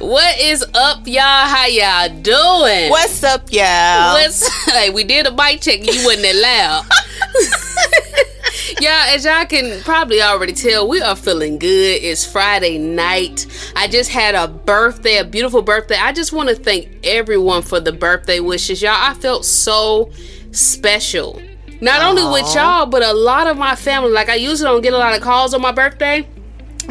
What is up, y'all? How y'all doing? What's up, y'all? What's hey, we did a mic check. You wasn't that y'all, as y'all can probably already tell, we are feeling good. It's Friday night. I just had a birthday, a beautiful birthday. I just want to thank everyone for the birthday wishes, y'all. I felt so special. Not only with y'all, but a lot of my family. Like I usually don't get a lot of calls on my birthday.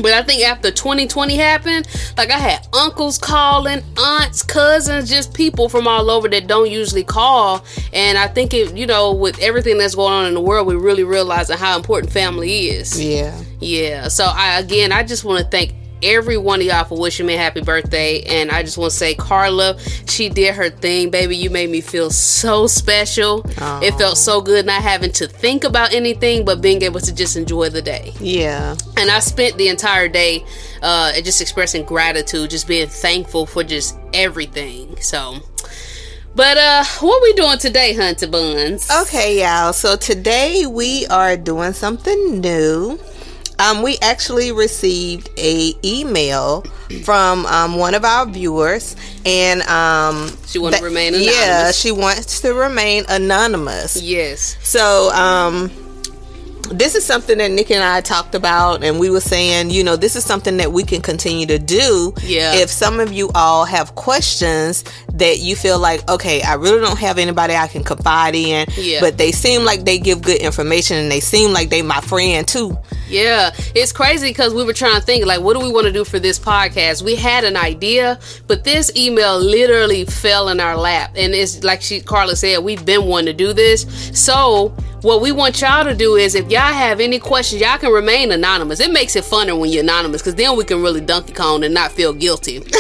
But I think after 2020 happened, like I had uncles calling, aunts, cousins, just people from all over that don't usually call. And I think it, you know, with everything that's going on in the world, we really realizing how important family is. Yeah. Yeah. So I again, I just want to thank every one of y'all for wishing me a happy birthday. And I just want to say, Carla, she did her thing, baby. You made me feel so special. Aw. It felt so good not having to think about anything, but being able to just enjoy the day Yeah. and I spent the entire day uh, just expressing gratitude, just being thankful for just everything. So, but uh, what we doing today, Hunter Buns? Okay, y'all. So today we are doing something new. Um, we actually received a email from um, one of our viewers, and um, She wanna that- remain Yeah, she wants to remain anonymous. Yes. So, um, this is something that Nick and I talked about, and we were saying, you know, this is something that we can continue to do. Yeah. If some of you all have questions that you feel like, okay, I really don't have anybody I can confide in, Yeah. but they seem like they give good information and they seem like they my friend too. Yeah, it's crazy because we were trying to think like, what do we want to do for this podcast? We had an idea, but this email literally fell in our lap, and it's like she Carla said, we've been wanting to do this. So what we want y'all to do is, if y'all have any questions, y'all can remain anonymous. It makes it funner when you're anonymous because then we can really donkey kong and not feel guilty.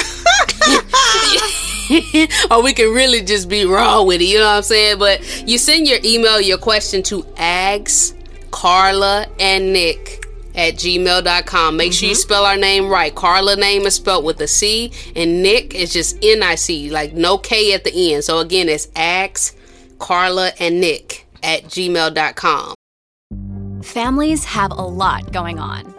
or we can really just be raw with it, you know what I'm saying? But you send your email, your question to Ags, Carla, and Nick at gmail.com. Make sure you mm-hmm. spell our name right. Carla name is spelled with a C, and Nick is just N I C, like no K at the end. So again, it's Ags, Carla, and Nick at gmail.com. Families have a lot going on.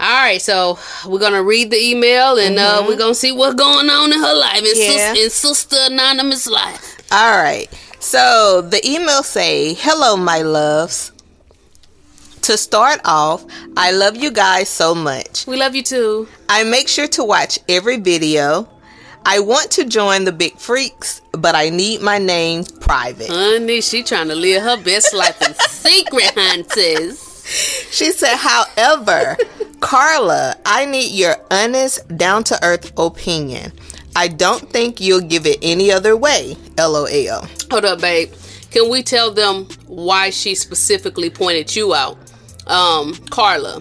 All right, so we're gonna read the email and uh, we're gonna see what's going on in her life in, Yeah. sis- in Sister Anonymous life. All right. So the email say, "Hello, my loves." To start off, I love you guys so much. We love you too. I make sure to watch every video. I want to join the big freaks, but I need my name private. Honey, she trying to live her best life in secret, hunters. She said, however, Carla, I need your honest, down to earth opinion. I don't think you'll give it any other way. LOL. Hold up, babe. Can we tell them why she specifically pointed you out? Um, Carla.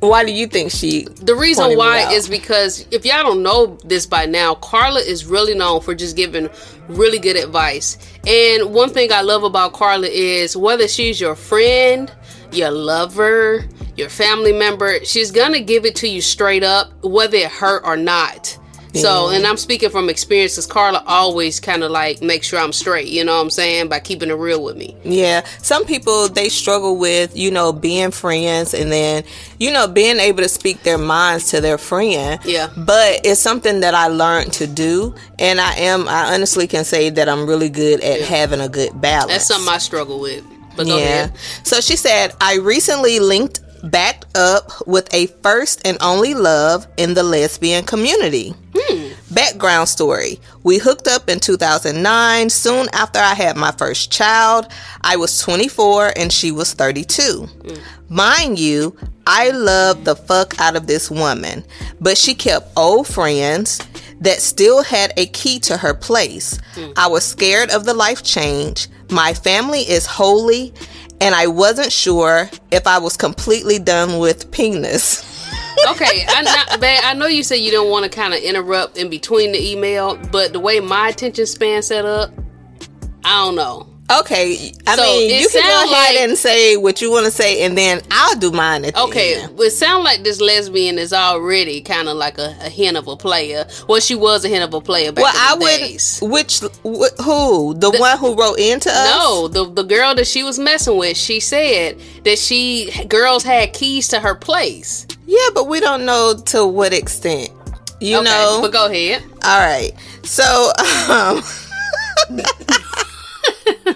Why do you think she. The reason why is because if y'all don't know this by now, Carla is really known for just giving really good advice. And one thing I love about Carla is whether she's your friend, your lover, your family member, she's gonna give it to you straight up, whether it hurt or not. So, and I'm speaking from experience because Carla always kind of like make sure I'm straight, you know what I'm saying, by keeping it real with me. Yeah, some people they struggle with you know being friends and then you know being able to speak their minds to their friend. Yeah. but it's something that I learned to do, and I am I honestly can say that I'm really good at having a good balance. That's something I struggle with. But yeah. ahead. So she said, I recently linked back up with a first and only love in the lesbian community. Hmm. Background story We hooked up in 2009. Soon after I had my first child, I was 24 and she was 32. Hmm. Mind you, I loved the fuck out of this woman, but she kept old friends that still had a key to her place. Hmm. I was scared of the life change. My family is holy, and I wasn't sure if I was completely done with penis. okay, I, babe, I know you said you don't want to kind of interrupt in between the email, but the way my attention span set up, I don't know. Okay, I So, mean, you can go ahead like- and say what you want to say, and then I'll do mine at the Okay, it sound like this lesbian is already kind of like a, a hint of a player. Well, she was a hint of a player back Well, in I the would. Which wh- who? The, one who wrote into us? No, the the girl that she was messing with, she said that she girls had keys to her place. Yeah, but we don't know to what extent. You okay, know. but go ahead. All right. So, um,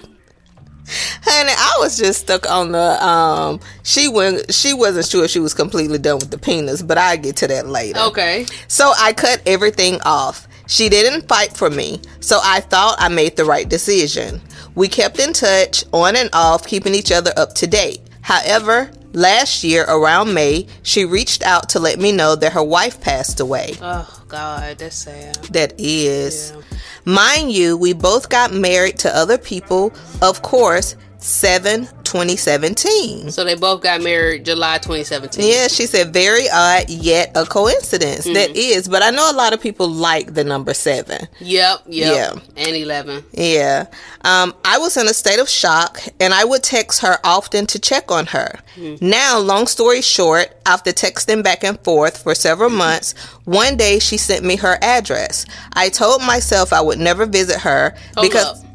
honey, I was just stuck on the um. She went. She wasn't sure she was completely done with the penis, but I get to that later. Okay. So I cut everything off. She didn't fight for me, so I thought I made the right decision. We kept in touch on and off, keeping each other up to date. However, last year around May, she reached out to let me know that her wife passed away. Oh God, that's sad. That is. Yeah. Mind you, we both got married to other people, of course, 7 2017. So they both got married July 2017. Yeah, she said very odd, yet a coincidence. Mm-hmm. That is, but I know a lot of people like the number 7. Yep. Yep. Yeah. And 11. Yeah. Um, I was in a state of shock and I would text her often to check on her. Now, long story short, after texting back and forth for several months, one day she sent me her address. I told myself I would never visit her Hold because up.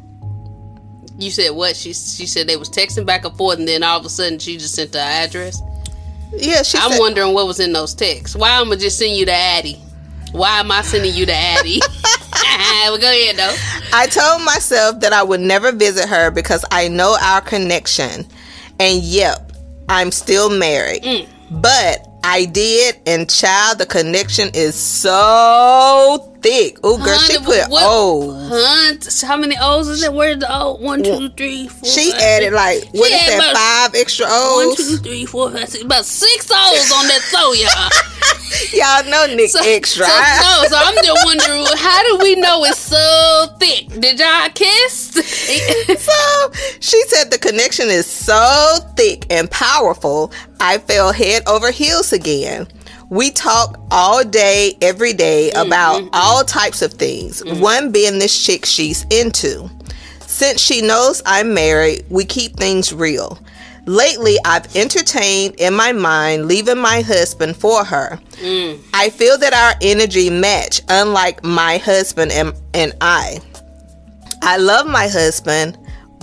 You said what? She she said they was texting back and forth, and then all of a sudden she just sent the address. yeah, she I'm said, wondering what was in those texts. Why am I just sending you the Addy? Why am I sending you the Addy? well, go ahead though. I told myself that I would never visit her because I know our connection. And yep, I'm still married. Mm. But I did, and child, the connection is so thick. Oh, girl, she put what- oh. Hunt. How many O's is it? Where's the O? One, two, three, four. She five, added like what is that? Five extra One, O's. two, three, four, five, six. About six O's on that so, y'all. Y'all know Nick So, extra. So, no, so I'm just wondering, how do we know it's so thick? Did y'all kiss? So she said the connection is so thick and powerful, I fell head over heels again. We talk all day, every day mm-hmm. about all types of things, mm-hmm. one being this chick she's into. Since she knows I'm married, we keep things real. Lately, I've entertained in my mind leaving my husband for her. I feel that our energy match, unlike my husband and, and I. I love my husband,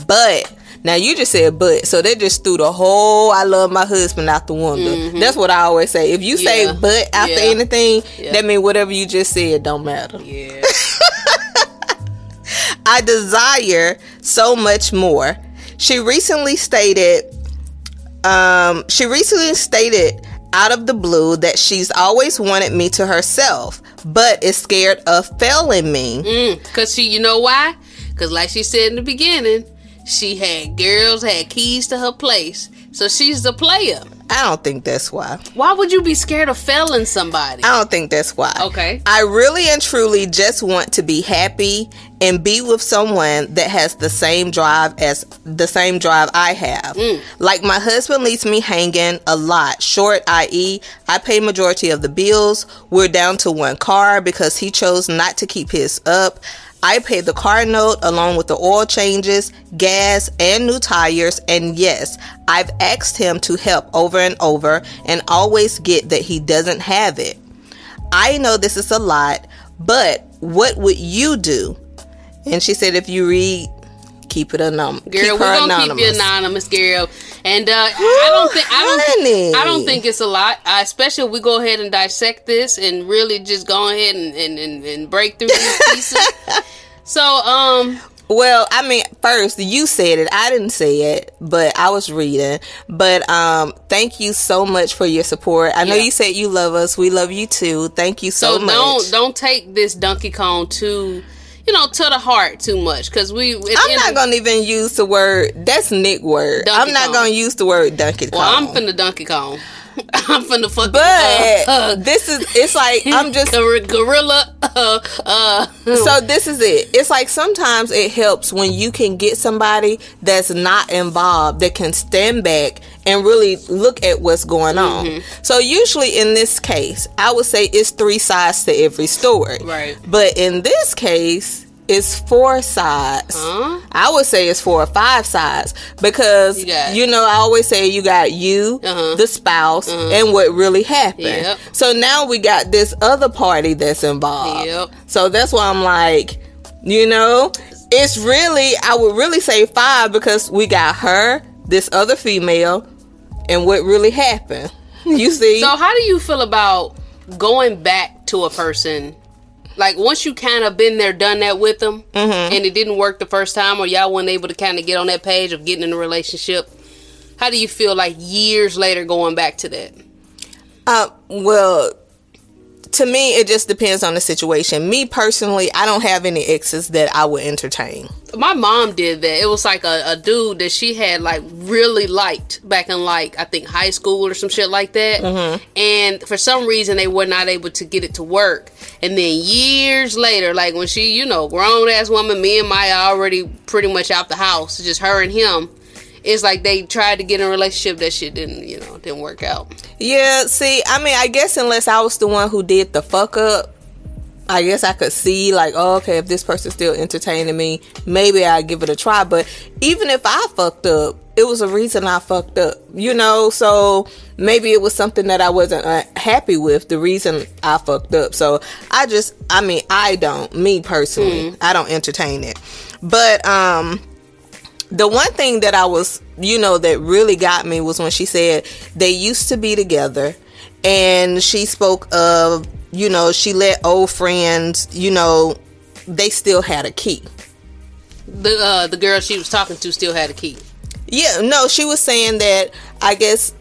but now you just said but, so they just threw the whole I love my husband out the window. That's what I always say. If you say Mm-hmm. But after Yeah. anything, Yeah. that means whatever you just said don't matter. yeah. I desire so much more. She recently stated, um, she recently stated out of the blue that she's always wanted me to herself, but is scared of failing me. Mm, Cause she, you know why? Cause like she said in the beginning, she had girls had keys to her place, so she's the player. I don't think that's why. Why would you be scared of failing somebody? I don't think that's why. Okay. I really and truly just want to be happy and be with someone that has the same drive as the same drive I have. Mm. Like my husband leaves me hanging a lot, short, i.e., I pay majority of the bills. We're down to one car because he chose not to keep his up. I paid the car note along with the oil changes, gas, and new tires. And yes, I've asked him to help over and over and always get that he doesn't have it. I know this is a lot, but what would you do? And she said, if you read, keep it anonymous. Girl, keep we're gonna anonymous. keep you anonymous, girl. And uh, I don't think I don't I don't think it's a lot. Uh, especially if we go ahead and dissect this and really just go ahead and, and, and, and break through these pieces. so, um, Well, I mean, first you said it. I didn't say it, but I was reading. But um, thank you so much for your support. I know Yeah. you said you love us. We love you too. Thank you so, so much. don't don't take this Donkey Kong too, you know, to the heart too much because we. I'm not gonna even use the word. That's Nick word. Donkey I'm not Kong. gonna use the word Donkey Kong. Well, I'm finna Donkey Kong. I'm finna fuck. But uh, uh, this is it's like I'm just gor- gorilla. Uh, uh, so this is it. It's like sometimes it helps when you can get somebody that's not involved that can stand back and really look at what's going on. Mm-hmm. So usually in this case, I would say it's three sides to every story. Right. But in this case, it's four sides. Huh? I would say it's four or five sides because You you know I always say you got you, Uh-huh. the spouse, and what really happened. Yep. So now we got this other party that's involved. Yep. So that's why I'm like, you know, it's really I would really say five because we got her, this other female, and what really happened. You see? So how do you feel about going back to a person? Like once you kind of been there, done that with them, Mm-hmm. and it didn't work the first time, or y'all weren't able to kind of get on that page of getting in a relationship. How do you feel like years later going back to that? Uh, well, to me, it just depends on the situation. Me personally, I don't have any exes that I would entertain. My mom did that. It was like a, a dude that she had like really liked back in like I think high school or some shit like that. Mm-hmm. And for some reason they were not able to get it to work. And then years later, like when she, you know, grown ass woman, me and Maya already pretty much out the house, just her and him. It's like they tried to get in a relationship that shit didn't, you know, didn't work out. Yeah, see, I mean, I guess unless I was the one who did the fuck up, I guess I could see like, oh, okay, if this person's still entertaining me, maybe I'd give it a try. But even if I fucked up, it was a reason I fucked up, you know. So maybe it was something that I wasn't uh, happy with. The reason I fucked up. So I just, I mean, I don't, me personally, I don't entertain it. But um, the one thing that I was, you know, that really got me was when she said they used to be together and she spoke of, you know, she let old friends, you know, they still had a key. The uh, the girl she was talking to still had a key. Yeah, no, she was saying that I guess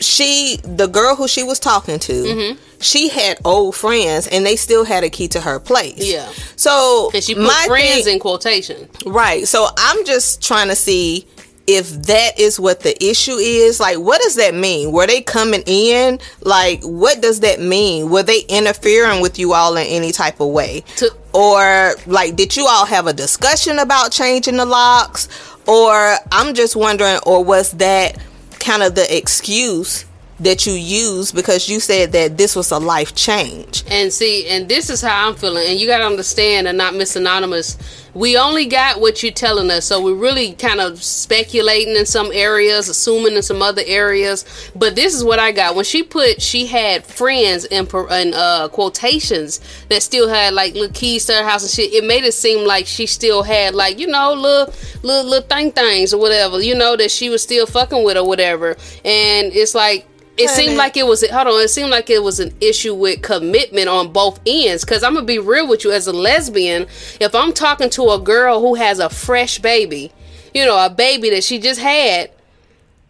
she, the girl who she was talking to, she had old friends and they still had a key to her place. Yeah. So And she put my friends thing- in quotation. Right. So I'm just trying to see if that is what the issue is. Like, what does that mean? Were they coming in? Like, what does that mean? Were they interfering with you all in any type of way? To- or, like, did you all have a discussion about changing the locks? Or, I'm just wondering, or was that kind of the excuse? That you used because you said that this was a life change. And see, and this is how I'm feeling. And you got to understand and not Miss Anonymous. We only got what you're telling us. So we're really kind of speculating in some areas, assuming in some other areas. But this is what I got. When she put, she had friends in, in uh, quotations that still had like little keys to her house and shit. It made it seem like she still had like, you know, little, little, little thing things or whatever, you know, that she was still fucking with or whatever. And it's like, it seemed like it was hold on it seemed like it was an issue with commitment on both ends because i'm gonna be real with you as a lesbian if i'm talking to a girl who has a fresh baby you know a baby that she just had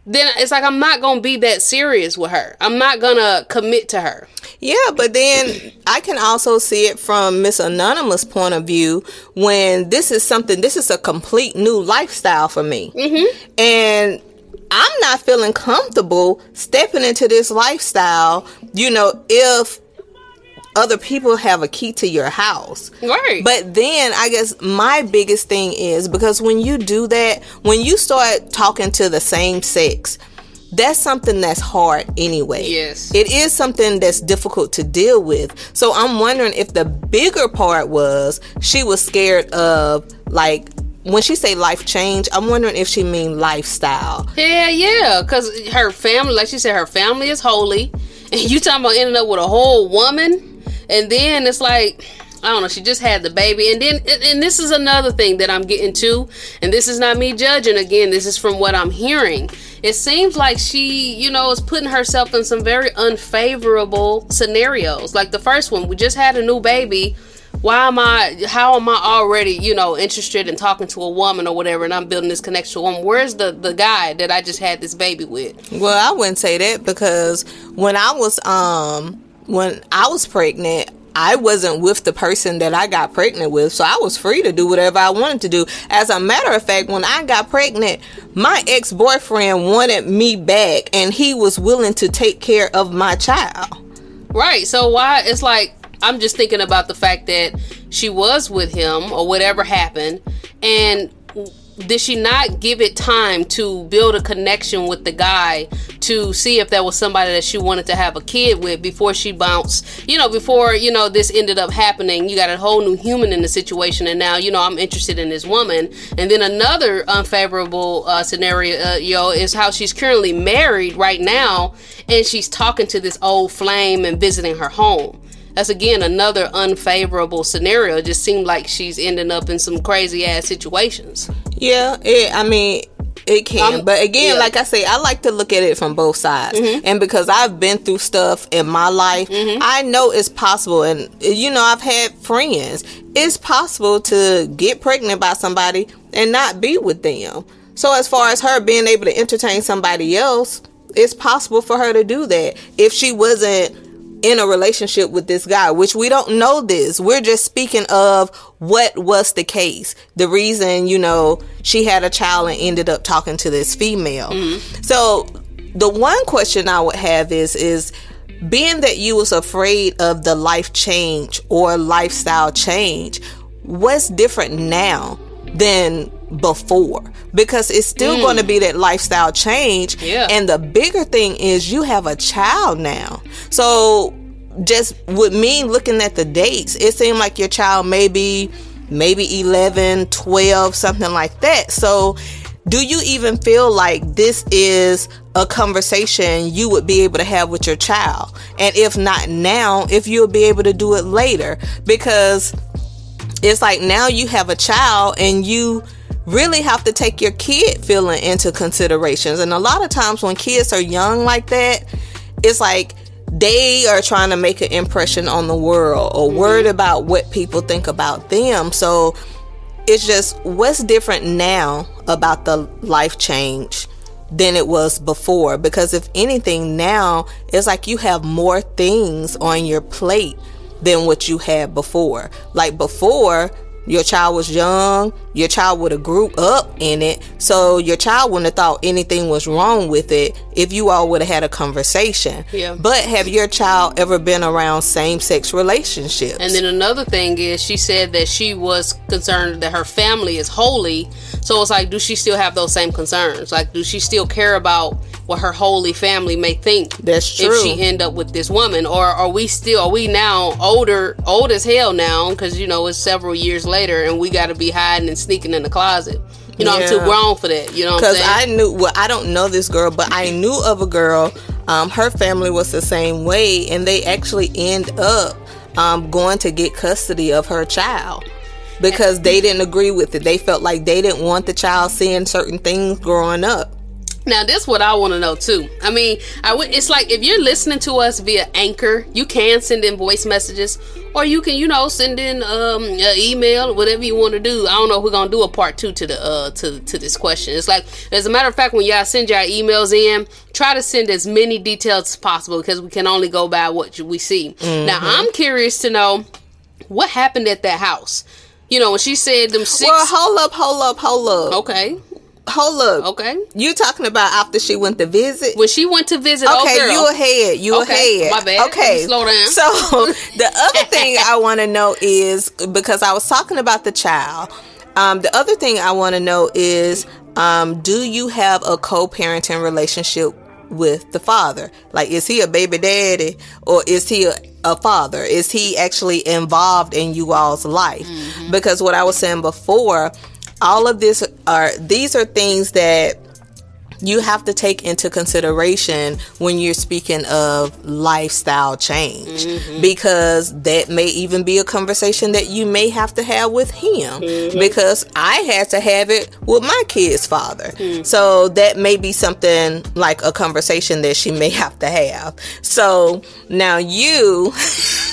then it's like i'm not gonna be that serious with her i'm not gonna commit to her Yeah, but then I can also see it from Miss Anonymous' point of view when this is something, this is a complete new lifestyle for me. Mm-hmm. And I'm not feeling comfortable stepping into this lifestyle, you know, if other people have a key to your house. right But then I guess my biggest thing is because when you do that, when you start talking to the same sex, that's something that's hard anyway. Yes. It is something that's difficult to deal with. So I'm wondering if the bigger part was she was scared of like when she say life change, I'm wondering if she mean lifestyle. yeah yeah because her family like she said her family is holy and you talking about ending up with a whole woman and then it's like I don't know. She just had the baby, and then and- and this is another thing that I'm getting to, and this is not me judging. Again, this is from what I'm hearing. It seems like she, you know, is putting herself in some very unfavorable scenarios. Like the first one, we just had a new baby. Why am I? How am I already, you know, interested in talking to a woman or whatever, and I'm building this connection to a woman? Where's the the guy that I just had this baby with? Well, I wouldn't say that because when I was um when I was pregnant, I wasn't with the person that I got pregnant with, so I was free to do whatever I wanted to do. As a matter of fact, when I got pregnant, my ex boyfriend wanted me back and he was willing to take care of my child. Right. So why it's like I'm just thinking about the fact that she was with him or whatever happened. And did she not give it time to build a connection with the guy to see if there was somebody that she wanted to have a kid with before she bounced you know before you know this ended up happening? You got a whole new human in the situation and now you know i'm interested in this woman. And then another unfavorable uh, scenario uh, yo is how she's currently married right now and she's talking to this old flame and visiting her home that's again another unfavorable scenario. It just seemed like she's ending up in some crazy ass situations. Yeah, it, I mean, it can. Um, but again, yeah. like I say, I like to look at it from both sides. Mm-hmm. And because I've been through stuff in my life, mm-hmm. I know it's possible. And, you know, I've had friends. It's possible to get pregnant by somebody and not be with them. So, as far as her being able to entertain somebody else, it's possible for her to do that if she wasn't in a relationship with this guy, which we don't know this. We're just speaking of what was the case. The reason, you know, she had a child and ended up talking to this female. Mm-hmm. So the one question I would have is is being that you was afraid of the life change or lifestyle change, what's different now than before. Because it's still mm. going to be that lifestyle change. Yeah. and the bigger thing is you have a child now. So just with me looking at the dates it seemed like your child maybe maybe 11 12 something like that. So do you even feel like this is a conversation you would be able to have with your child? And if not now if you'll be able to do it later. Because it's like now you have a child and you really have to take your kid feeling into considerations. And a lot of times when kids are young like that, it's like they are trying to make an impression on the world or mm-hmm. worried about what people think about them. So it's just what's different now about the life change than it was before because if anything now it's like you have more things on your plate than what you had before like before your child was young, your child would have grew up in it, so your child wouldn't have thought anything was wrong with it if you all would have had a conversation. Yeah. But have your child ever been around same sex relationships? And then another thing is she said that she was concerned that her family is holy. So it's like, do she still have those same concerns? Like, do she still care about what her holy family may think that's true if she end up with this woman. Or are we still are we now older old as hell now? Because you know it's several years later and we got to be hiding and sneaking in the closet. You know yeah. i'm too grown for that you know because i knew well i don't know this girl but i knew of a girl um, her family was the same way and they actually end up um, going to get custody of her child because they didn't agree with it. They felt like they didn't want the child seeing certain things growing up now, this is what I want to know too. I mean, I w- it's like if you're listening to us via Anchor, you can send in voice messages, or you can, you know, send in um an email, whatever you want to do. I don't know if we're gonna do a part two to the uh to to this question. It's like, as a matter of fact, when y'all send your emails in, try to send as many details as possible because we can only go by what we see. Mm-hmm. Now, I'm curious to know what happened at that house. You know, when she said them six. Well, hold up, hold up, hold up. Okay hold up. Okay. You talking about after she went to visit? When she went to visit. Okay, oh, you ahead. You okay, ahead. My bad. Okay. Slow down. So the other thing I want to know is because I was talking about the child. Um, the other thing I want to know is, um, do you have a co-parenting relationship with the father? Like, is he a baby daddy or is he a, a father? Is he actually involved in you all's life? Mm-hmm. Because what I was saying before all of this are these are things that you have to take into consideration when you're speaking of lifestyle change mm-hmm. because that may even be a conversation that you may have to have with him mm-hmm. because I had to have it with my kid's father. Mm-hmm. So that may be something like a conversation that she may have to have. So now you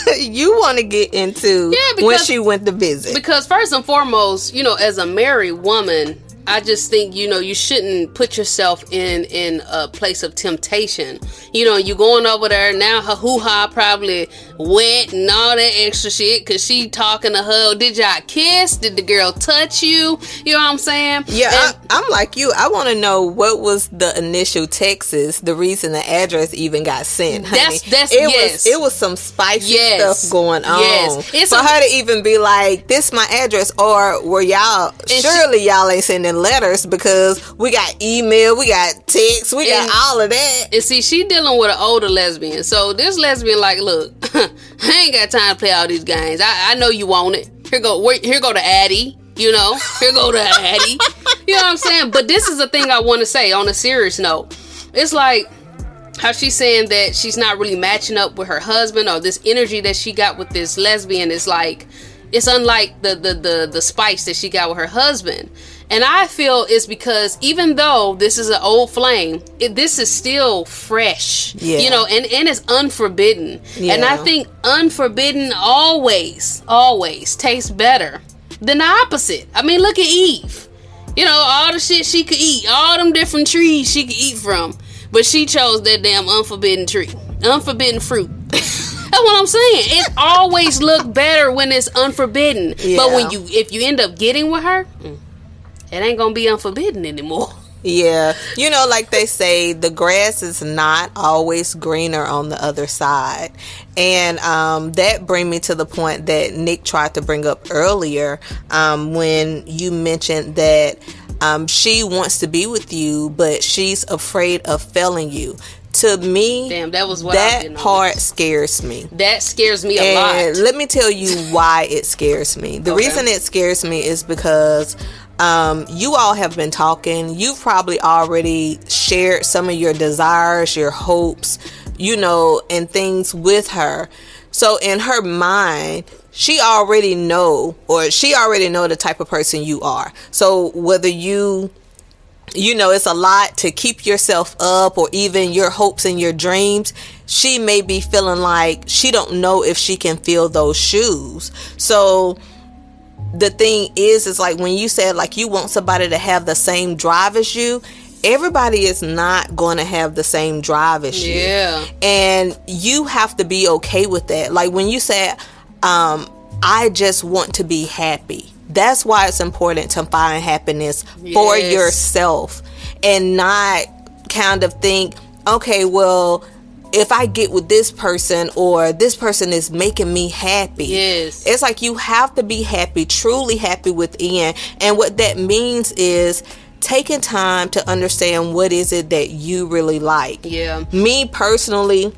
you want to get into yeah, because, when she went to visit. Because first and foremost, you know, as a married woman, I just think you know you shouldn't put yourself in in a place of temptation. You know, you going over there now. Her hoo ha probably went and all that extra shit because she talking to her. Did y'all kiss? Did the girl touch you? You know what I'm saying? Yeah, I, I'm like you. I want to know what was the initial Texas, the reason the address even got sent. Honey. That's that's it yes. was it was some spicy Yes. stuff going on. Yes. It's for a- her to even be like, "This my address," or were y'all she- surely y'all ain't sending letters because we got email, we got text, we And- got all of that. And see, she dealing with an older lesbian. So this lesbian, like, look, I ain't got time to play all these games. I, I know you want it. Here go, wait, here go to Addie. You know, here go to Addie. You know what I'm saying? But this is the thing I want to say on a serious note. It's like how she's saying that she's not really matching up with her husband or this energy that she got with this lesbian is like it's unlike the the the, the spice that she got with her husband and i feel it's because even though this is an old flame it, this is still fresh Yeah. you know and and it's unforbidden and i think unforbidden always always tastes better than the opposite i mean look at eve you know, all the shit she could eat, all them different trees she could eat from. But she chose that damn unforbidden tree, unforbidden fruit. That's what I'm saying. It always look better when it's unforbidden. But when you, if you end up getting with her, mm, it ain't gonna be unforbidden anymore. Yeah, you know, like they say, the grass is not always greener on the other side, and um, that bring me to the point that Nick tried to bring up earlier um, when you mentioned that um, she wants to be with you, but she's afraid of failing you. To me, Damn, that was what that part scares me. That scares me a And lot. let me tell you why it scares me. The Okay. reason it scares me is because um, you all have been talking. You've probably already shared some of your desires, your hopes, you know, and things with her. So in her mind, she already know or she already know the type of person you are. So whether you you know it's a lot to keep yourself up or even your hopes and your dreams she may be feeling like she don't know if she can fill those shoes so the thing is is like when you said like you want somebody to have the same drive as you everybody is not going to have the same drive as you. Yeah. and you have to be okay with that. Like when you said um i just want to be happy that's why it's important to find happiness for yourself and not kind of think okay well if i get with this person or this person is making me happy Yes. it's like you have to be happy truly happy within and what that means is taking time to understand what is it that you really like Yeah. me personally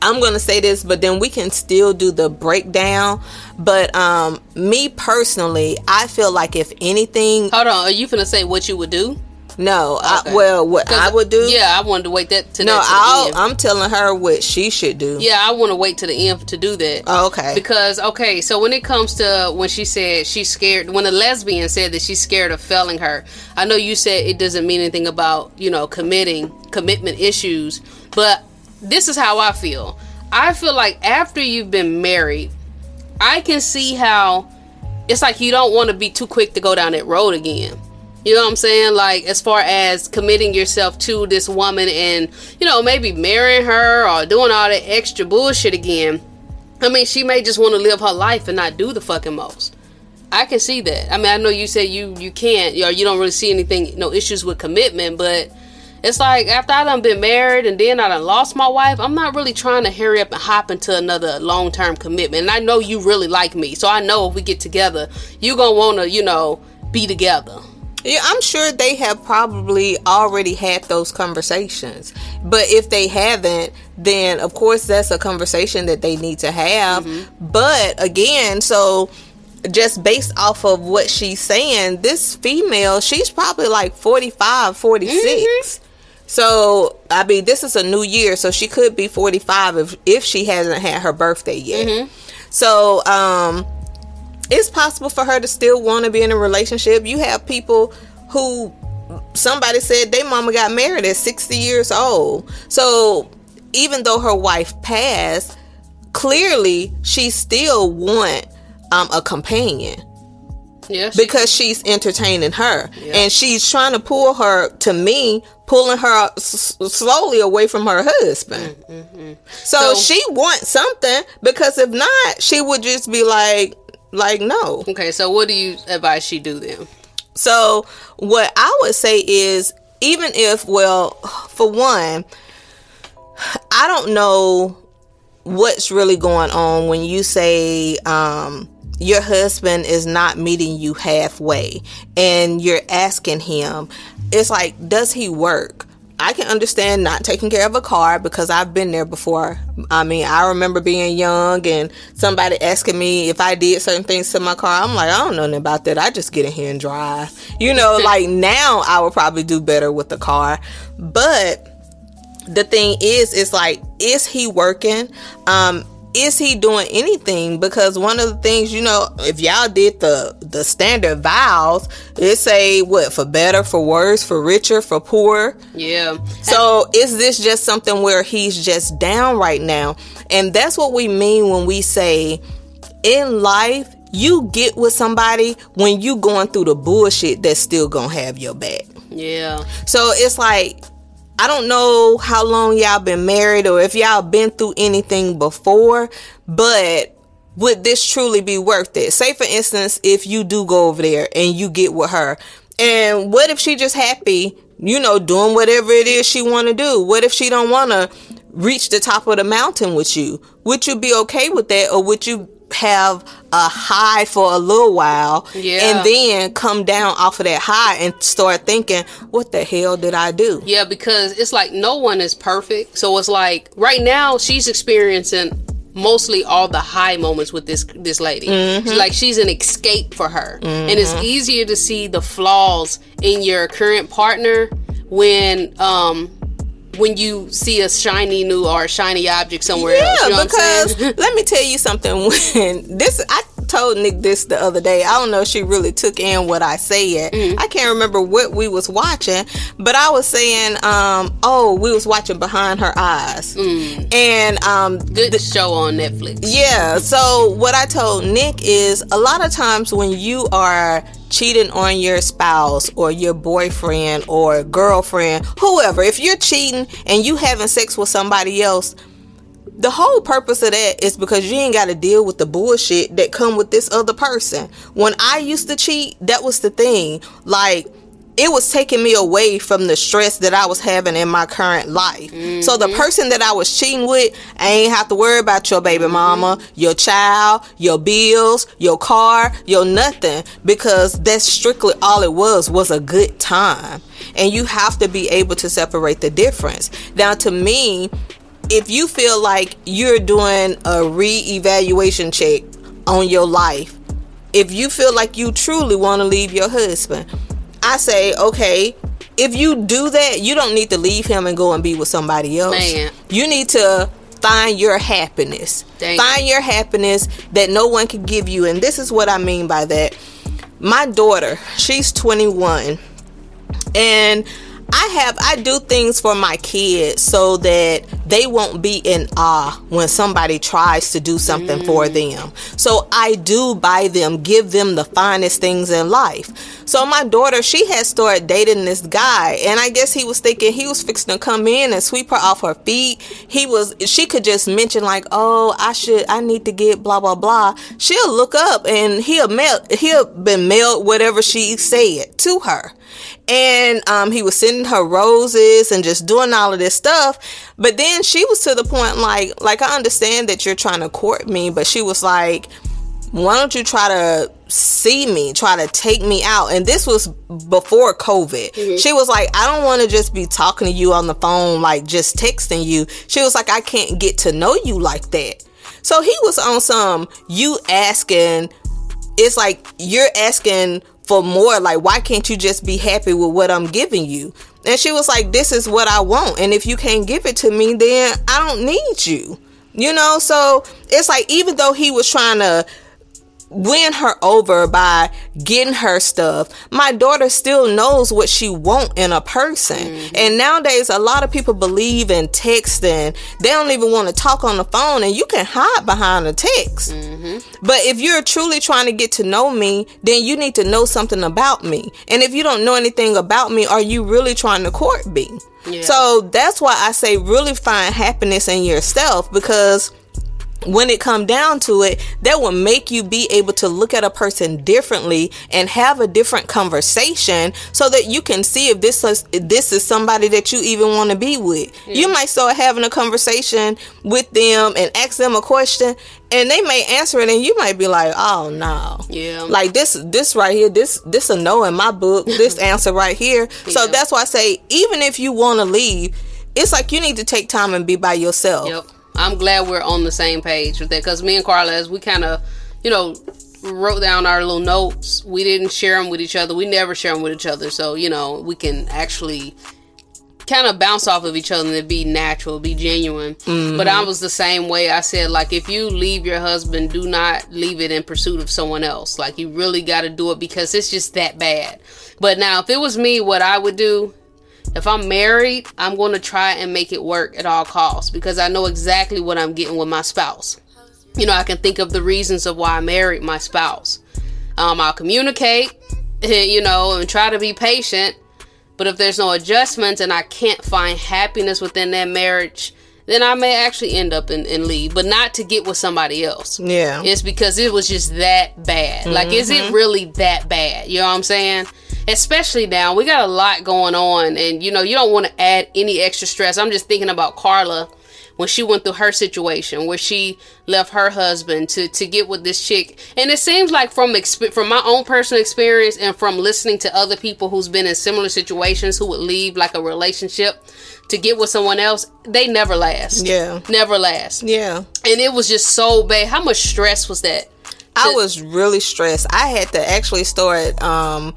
i'm gonna say this but then we can still do the breakdown but um me personally i feel like if anything Hold on. Are you going to say what you would do? No Okay. I, well what i would do Yeah, I wanted to wait that to no that to i'm telling her what she should do Yeah, I want to wait to the end to do that. Oh, okay Because okay, so when it comes to when she said she's scared, when a lesbian said that she's scared of failing her, I know you said it doesn't mean anything about you know committing commitment issues, but this is how I feel. I feel like after you've been married, I can see how it's like you don't want to be too quick to go down that road again. You know what I'm saying? Like as far as committing yourself to this woman and you know maybe marrying her or doing all that extra bullshit again. I mean, she may just want to live her life and not do the fucking most. I can see that. I mean, I know you say you you can't or you don't really see anything, no issues with commitment, but it's like after I done been married and then I done lost my wife, I'm not really trying to hurry up and hop into another long term commitment. And I know you really like me, so I know if we get together, you're gonna want to, you know, be together. Yeah, I'm sure they have probably already had those conversations. But if they haven't, then of course that's a conversation that they need to have. Mm-hmm. But again, so just based off of what she's saying, this female, she's probably like 45, 46. Mm-hmm. So, I mean, this is a new year, so she could be 45 if if she hasn't had her birthday yet. Mm-hmm. So, um it's possible for her to still want to be in a relationship. You have people who somebody said their mama got married at 60 years old. So even though her wife passed, clearly she still want um, a companion. Yeah, she- because she's entertaining her and she's trying to pull her to me pulling her s- slowly away from her husband so, Mm-hmm. So- she wants something because if not she would just be like like no Okay, so what do you advise she do then? so what i would say is even if well for one i don't know what's really going on when you say um your husband is not meeting you halfway and you're asking him it's like does he work I can understand not taking care of a car because I've been there before. I mean, I remember being young and somebody asking me if I did certain things to my car. I'm like, I don't know nothing about that. I just get in here and drive. You know, like now I would probably do better with the car. But the thing is is like is he working um is he doing anything because one of the things you know if y'all did the the standard vows it say what for better for worse for richer for poor Yeah. so is this just something where he's just down right now and that's what we mean when we say in life you get with somebody when you going through the bullshit that's still gonna have your back Yeah. so it's like I don't know how long y'all been married or if y'all been through anything before, but would this truly be worth it? Say for instance, if you do go over there and you get with her, and what if she just happy, you know, doing whatever it is she want to do? What if she don't want to reach the top of the mountain with you? Would you be okay with that, or would you have a high for a little while Yeah. and then come down off of that high and start thinking, what the hell did I do? Yeah, because it's like no one is perfect. So it's like right now she's experiencing mostly all the high moments with this this lady. She's like she's an escape for her. And it's easier to see the flaws in your current partner when um when you see a shiny new or a shiny object somewhere else. Yeah, You know because let me tell you something. When this, I told Nick this the other day. I don't know if she really took in what I said. Mm. I can't remember what we was watching, but I was saying, um, oh, we was watching Behind Her Eyes, and um, Mm. Good show on Netflix. yeah. So what I told Nick is a lot of times when you are cheating on your spouse or your boyfriend or girlfriend, whoever, if you're cheating and you having sex with somebody else, the whole purpose of that is because you ain't got to deal with the bullshit that come with this other person. When I used to cheat, that was the thing. Like it was taking me away from the stress that I was having in my current life. So the mm-hmm. person that I was cheating with, I ain't have to worry about your baby mm-hmm. mama, your child, your bills, your car, your nothing because that's strictly all it was was a good time. And you have to be able to separate the difference. Now to me, if you feel like you're doing a re-evaluation check on your life, if you feel like you truly want to leave your husband, I say, okay, if you do that, you don't need to leave him and go and be with somebody else. Man. You need to find your happiness. Dang. Find your happiness that no one can give you. And this is what I mean by that. My daughter, she's 21 and I have I do things for my kids so that they won't be in awe when somebody tries to do something for them. So I do buy them, give them the finest things in life. So my daughter, she had started dating this guy, and I guess he was thinking he was fixing to come in and sweep her off her feet. He was she could just mention like, "Oh, I should I need to get blah blah blah." She'll look up and he'll mail he'll been mailed whatever she said to her and um, he was sending her roses and just doing all of this stuff but then she was to the point like like i understand that you're trying to court me but she was like why don't you try to see me try to take me out? And this was before covid. Mm-hmm. She was like i don't want to just be talking to you on the phone like just texting you. She was like i can't get to know you like that. So he was on some you asking it's like you're asking for more like why can't you just be happy with what i'm giving you and she was like this is what i want and if you can't give it to me then i don't need you. You know so it's like even though he was trying to win her over by getting her stuff, my daughter still knows what she want in a person. Mm-hmm. And nowadays, a lot of people believe in texting. They don't even want to talk on the phone, and you can hide behind a text. Mm-hmm. But if you're truly trying to get to know me, then you need to know something about me. And if you don't know anything about me, are you really trying to court me? Yeah. So that's why I say really find happiness in yourself because when it come down to it that will make you be able to look at a person differently and have a different conversation so that you can see if this is this is somebody that you even want to be with. Yeah. you might start having a conversation with them and ask them a question and they may answer it and you might be like oh no. Yeah. Like this this right here this this a no in my book this answer right here. Yeah. so that's why i say even if you want to leave it's like you need to take time and be by yourself. Yep I'm glad we're on the same page with that because me and Carla, as we kind of, you know, wrote down our little notes, we didn't share them with each other. We never share them with each other. So, you know, we can actually kind of bounce off of each other and be natural, be genuine. Mm-hmm. But I was the same way. I said, like, if you leave your husband, do not leave it in pursuit of someone else. Like, you really got to do it because it's just that bad. But now, if it was me, what I would do if I'm married, I'm going to try and make it work at all costs because I know exactly what I'm getting with my spouse. You know, I can think of the reasons of why I married my spouse. Um, I'll communicate, you know, and try to be patient. But if there's no adjustments and I can't find happiness within that marriage, then I may actually end up and, leave, but not to get with somebody else. Yeah. It's because it was just that bad. Mm-hmm. Like, is it mm-hmm. really that bad? You know what I'm saying? Especially now we got a lot going on and you know you don't want to add any extra stress. I'm just thinking about carla when she went through her situation where she left her husband to to get with this chick. And it seems like from exp- from my own personal experience and from listening to other people who's been in similar situations who would leave like a relationship to get with someone else they never last. Yeah. Never last. Yeah. And it was just so bad. How much stress was that? I was really stressed. I had to actually start um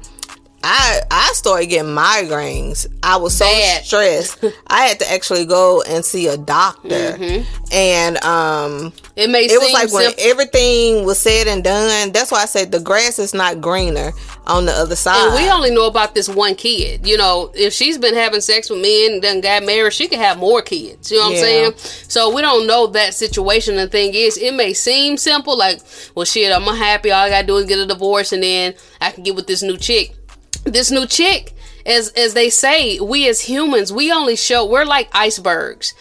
I I started getting migraines. I was so Bad. stressed. I had to actually go and see a doctor, mm-hmm. and um, it made it was like when everything was said and done. That's why I said the grass is not greener on the other side. And we only know about this one kid. You know, if she's been having sex with men and then got married, she could have more kids. You know what yeah. I'm saying? So we don't know that situation. The thing is, it may seem simple, like, well, shit, I'm happy. All I gotta do is get a divorce, and then I can get with this new chick this new chick as as they say we as humans we only show we're like icebergs.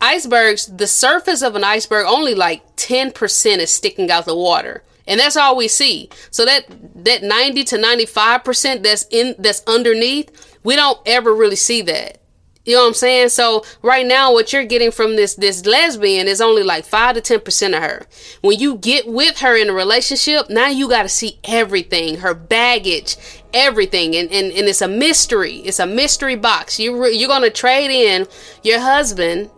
Icebergs the surface of an iceberg only like 10% is sticking out the water. And that's all we see. So that that 90 to 95% that's in that's underneath we don't ever really see that you know what I'm saying? So right now, what you're getting from this this lesbian is only like five to ten percent of her. When you get with her in a relationship, now you got to see everything, her baggage, everything, and, and and it's a mystery. It's a mystery box. You you're gonna trade in your husband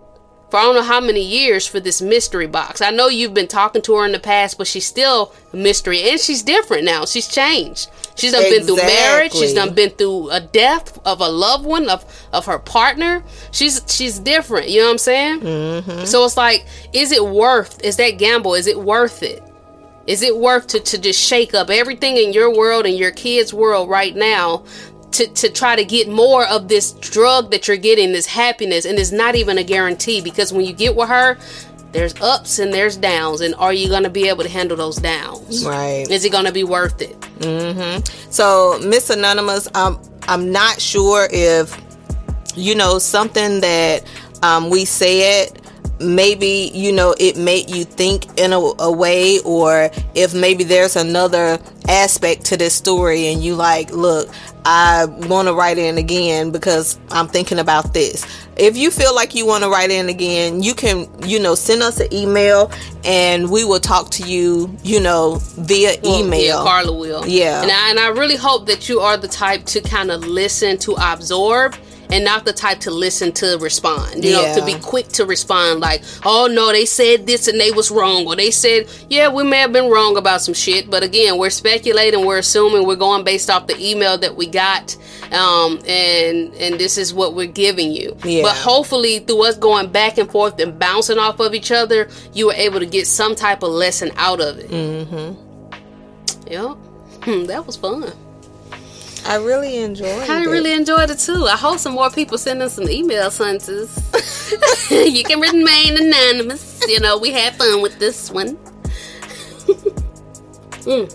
for I don't know how many years for this mystery box. I know you've been talking to her in the past, but she's still a mystery, and she's different now. She's changed. She's done exactly. been through marriage. She's done been through a death of a loved one of of her partner. She's she's different. You know what I'm saying? Mm-hmm. So it's like, is it worth? Is that gamble? Is it worth it? Is it worth to to just shake up everything in your world and your kids' world right now to, to try to get more of this drug that you're getting, this happiness, and it's not even a guarantee because when you get with her, there's ups and there's downs, and are you gonna be able to handle those downs? Right? Is it gonna be worth it? Mm-hmm. So, Miss Anonymous, um, I'm not sure if you know something that um, we said maybe you know it made you think in a, a, way or if maybe there's another aspect to this story and you like look i want to write in again because i'm thinking about this if you feel like you want to write in again you can you know send us an email and we will talk to you you know via well, email. Yeah, carla will. Yeah. And I, and I really hope that you are the type to kind of listen to absorb and not the type to listen to respond. You yeah. know, to be quick to respond like, "Oh no, they said this and they was wrong," or they said, "Yeah, we may have been wrong about some shit." But again, we're speculating, we're assuming, we're going based off the email that we got, um, and and this is what we're giving you. Yeah. But hopefully, through us going back and forth and bouncing off of each other, you were able to get some type of lesson out of it. Mm-hmm. Yep. Hmm, that was fun. I really enjoyed it. I it. really enjoyed it too. I hope some more people send us some emails, hunters. you can remain anonymous. You know, we had fun with this one. Mm.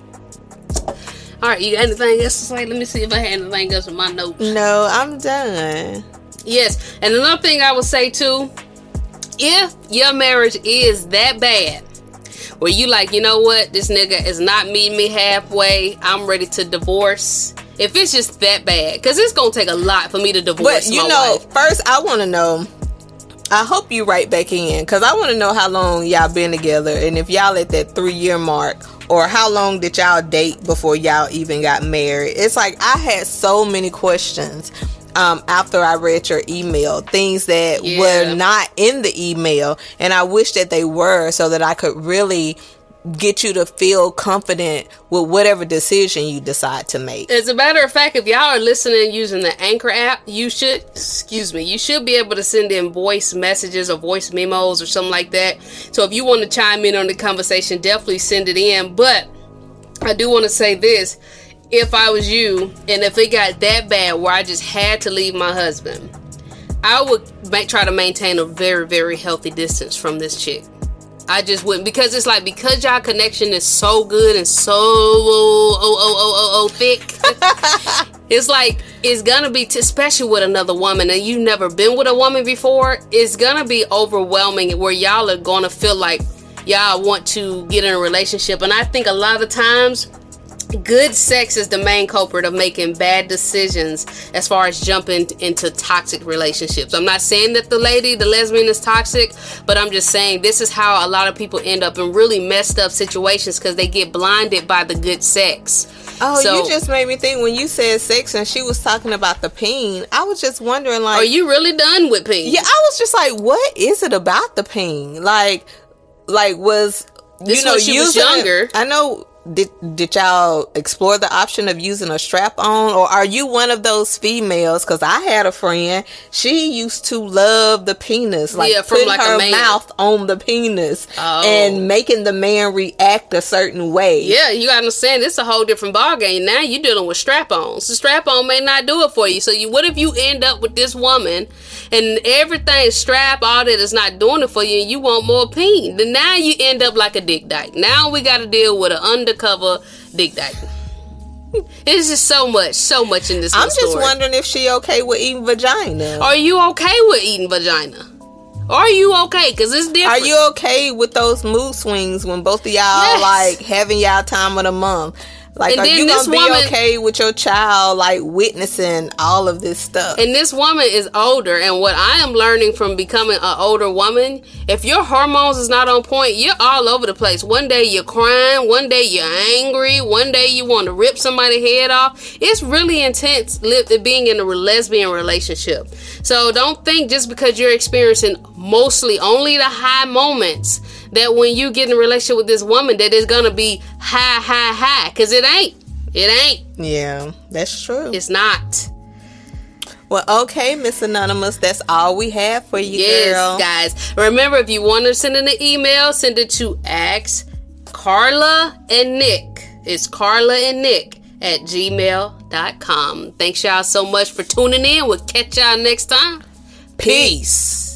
All right, you got anything else to say? Let me see if I had anything else in my notes. No, I'm done. Yes, and another thing I would say too, if your marriage is that bad, where you like, you know what, this nigga is not meeting me halfway, I'm ready to divorce. If it's just that bad, because it's gonna take a lot for me to divorce But you know, wife. first I want to know. I hope you write back in because I want to know how long y'all been together and if y'all at that three year mark or how long did y'all date before y'all even got married. It's like I had so many questions um, after I read your email, things that Yeah. were not in the email, and I wish that they were so that I could really get you to feel confident with whatever decision you decide to make. As a matter of fact, if y'all are listening using the Anchor app, you should, excuse me, you should be able to send in voice messages or voice memos or something like that. So if you want to chime in on the conversation, definitely send it in. But I do want to say this. If I was you, and if it got that bad where I just had to leave my husband, I would ma- try to maintain a very, very healthy distance from this chick. I just wouldn't because it's like because y'all connection is so good and so oh oh oh oh oh, oh, oh thick. it's like it's gonna be, t- especially with another woman, and you've never been with a woman before. It's gonna be overwhelming where y'all are gonna feel like y'all want to get in a relationship, and I think a lot of times good sex is the main culprit of making bad decisions as far as jumping into toxic relationships. I'm not saying that the lady, the lesbian, is toxic, but I'm just saying this is how a lot of people end up in really messed up situations because they get blinded by the good sex. Oh, So- you just made me think when you said sex and she was talking about the pain. I was just wondering, like, Are you really done with pain? yeah, I was just like, what is it about the pain? Like, like was This you know she was younger. I know. Did did y'all explore the option of using a strap on, or are you one of those females? Because I had a friend, she used to love the penis, like Yeah, like her mouth on the penis Oh. and making the man react a certain way. Yeah, you gotta understand it's a whole different ballgame. Now you're dealing with strap-ons. The strap-on may not do it for you. So you what if you end up with this woman and everything strap, all that is not doing it for you and you want more pain. Then now you end up like a dick dyke. Now we gotta deal with an undercover dick dyke. It's just so much, so much in this I'm just story. wondering if she okay with eating vagina. Are you okay with eating vagina? Are you okay? Cause it's different. Are you okay with those mood swings when both of y'all Yes. like having y'all time of the month? Like, And are you gonna be woman- okay with your child like witnessing all of this stuff? And this woman is older, and what I am learning from becoming an older woman, if your hormones is not on point, you're all over the place. One day you're crying, one day you're angry, one day you want to rip somebody's head off. It's really intense being in a lesbian relationship. So don't think just because you're experiencing mostly only the high moments that when you get in a relationship with this woman that it's gonna be high, high, high, because it ain't. It ain't. yeah, that's true. It's not. well, okay, Miss Anonymous, that's all we have for you, Yes, girl. guys. Remember, if you want to send in an email, send it to ask Carla and Nick. It's Carla and Nick at gmail.com. Thanks y'all so much for tuning in. We'll catch y'all next time. Peace.